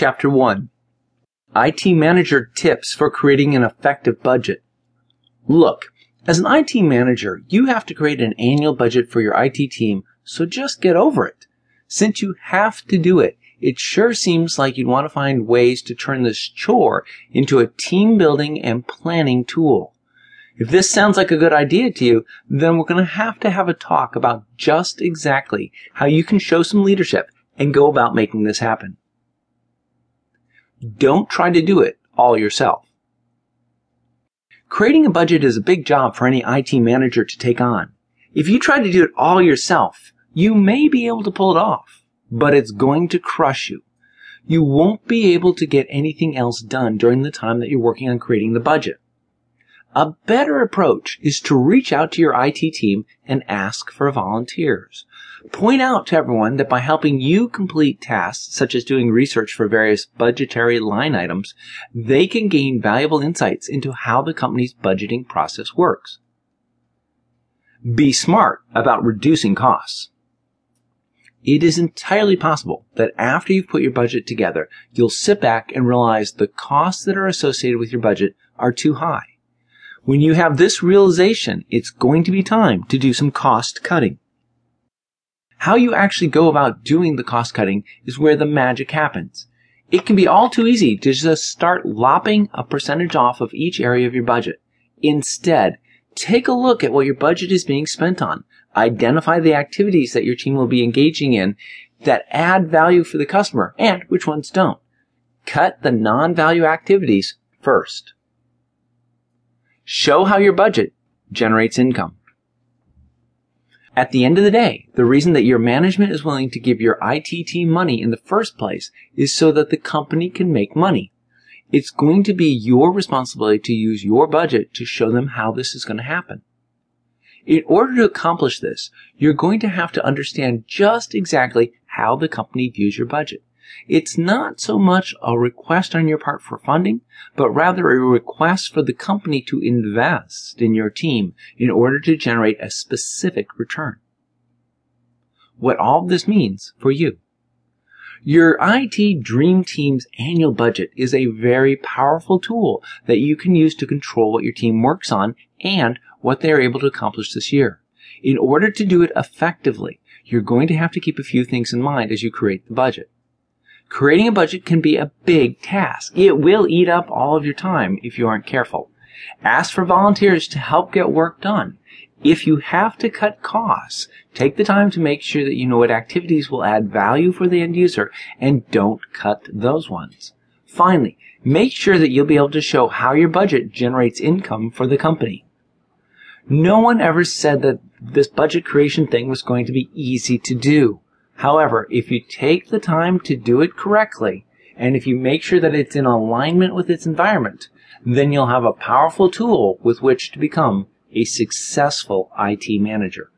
Chapter 1 IT Manager Tips for Creating an Effective Budget. Look, as an IT manager, you have to create an annual budget for your IT team, so just get over it. Since you have to do it, it sure seems like you'd want to find ways to turn this chore into a team building and planning tool. If this sounds like a good idea to you, then we're going to have to have a talk about just exactly how you can show some leadership and go about making this happen. Don't try to do it all yourself. Creating a budget is a big job for any IT manager to take on. If you try to do it all yourself, you may be able to pull it off, but it's going to crush you. You won't be able to get anything else done during the time that you're working on creating the budget. A better approach is to reach out to your IT team and ask for volunteers. Point out to everyone that by helping you complete tasks such as doing research for various budgetary line items, they can gain valuable insights into how the company's budgeting process works. Be smart about reducing costs. It is entirely possible that after you've put your budget together, you'll sit back and realize the costs that are associated with your budget are too high. When you have this realization, it's going to be time to do some cost cutting. How you actually go about doing the cost cutting is where the magic happens. It can be all too easy to just start lopping a percentage off of each area of your budget. Instead, take a look at what your budget is being spent on. Identify the activities that your team will be engaging in that add value for the customer and which ones don't. Cut the non-value activities first. Show how your budget generates income. At the end of the day, the reason that your management is willing to give your IT team money in the first place is so that the company can make money. It's going to be your responsibility to use your budget to show them how this is going to happen. In order to accomplish this, you're going to have to understand just exactly how the company views your budget. It's not so much a request on your part for funding, but rather a request for the company to invest in your team in order to generate a specific return. What all this means for you. Your IT Dream Team's annual budget is a very powerful tool that you can use to control what your team works on and what they are able to accomplish this year. In order to do it effectively, you're going to have to keep a few things in mind as you create the budget. Creating a budget can be a big task. It will eat up all of your time if you aren't careful. Ask for volunteers to help get work done. If you have to cut costs, take the time to make sure that you know what activities will add value for the end user and don't cut those ones. Finally, make sure that you'll be able to show how your budget generates income for the company. No one ever said that this budget creation thing was going to be easy to do. However, if you take the time to do it correctly, and if you make sure that it's in alignment with its environment, then you'll have a powerful tool with which to become a successful IT manager.